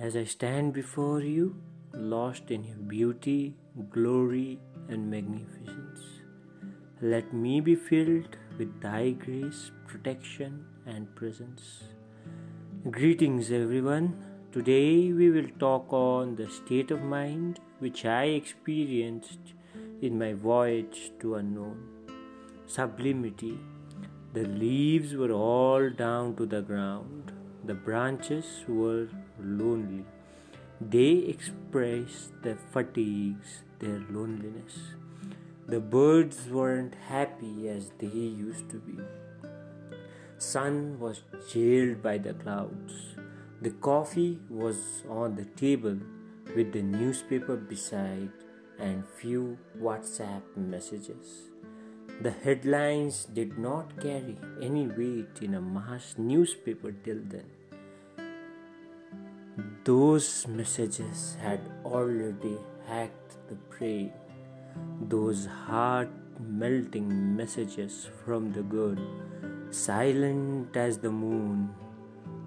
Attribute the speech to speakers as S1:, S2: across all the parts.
S1: as I stand before you, lost in your beauty, glory, and magnificence. Let me be filled with thy grace, protection, and presence. Greetings, everyone. Today we will talk on the state of mind which I experienced in my voyage to unknown. Sublimity. The leaves were all down to the ground. The branches were lonely. They expressed their fatigues, their loneliness. The birds weren't happy as they used to be. Sun was jailed by the clouds. The coffee was on the table with the newspaper beside and few WhatsApp messages. The headlines did not carry any weight in a mass newspaper till then. Those messages had already hacked the brain those heart melting messages from the girl, silent as the moon,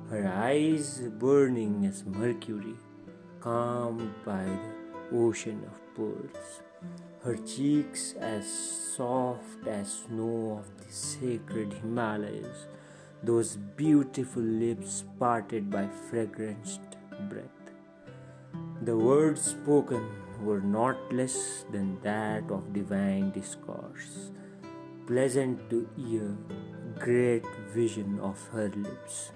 S1: her eyes burning as mercury, calmed by the ocean of pearls, her cheeks as soft as snow of the sacred Himalayas, those beautiful lips parted by fragranced breath. The words spoken were not less than that of divine discourse, pleasant to ear, great vision of her lips,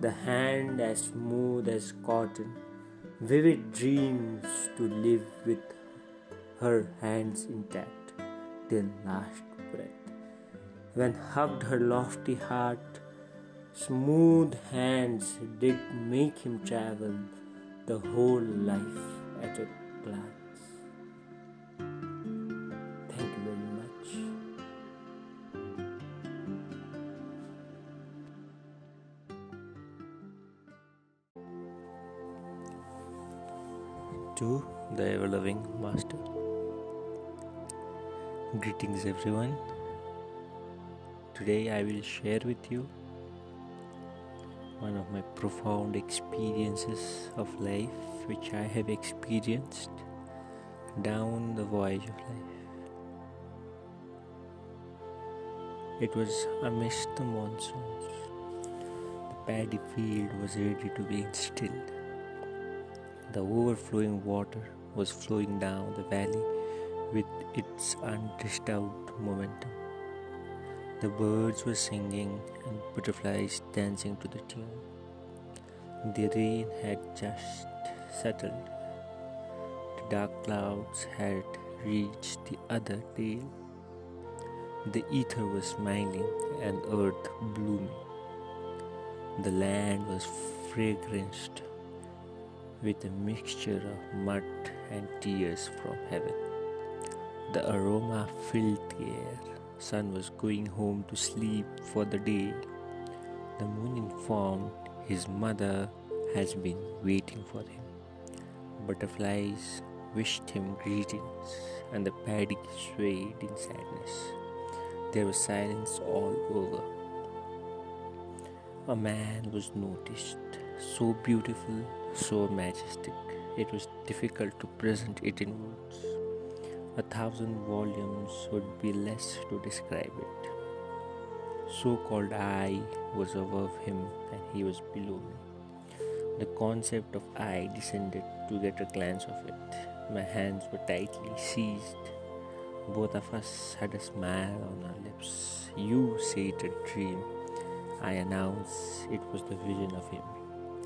S1: the hand as smooth as cotton, vivid dreams to live with her hands intact till last breath. When hugged her lofty heart, smooth hands did make him travel the whole life at a glance. Thank you very much. To the ever loving Master. Greetings, everyone. Today I will share with you one of my profound experiences of life which I have experienced down the voyage of life. It was amidst the monsoons. The paddy field was ready to be instilled. The overflowing water was flowing down the valley with its undisturbed momentum. The birds were singing and butterflies dancing to the tune. The rain had just settled. The dark clouds had reached the other tail. The ether was smiling and earth blooming. The land was fragranced with a mixture of mud and tears from heaven. The aroma filled the air sun was going home to sleep for the day. The moon informed his mother has been waiting for him. Butterflies wished him greetings, and the paddy swayed in sadness. There was silence all over. A man was noticed, so beautiful, so majestic, it was difficult to present it in words. A thousand volumes would be less to describe it. So called I was above him and he was below me. The concept of I descended to get a glance of it. My hands were tightly seized. Both of us had a smile on our lips. You say it a dream. I announce it was the vision of him.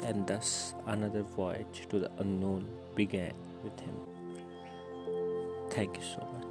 S1: And thus another voyage to the unknown began with him. Thank you so much.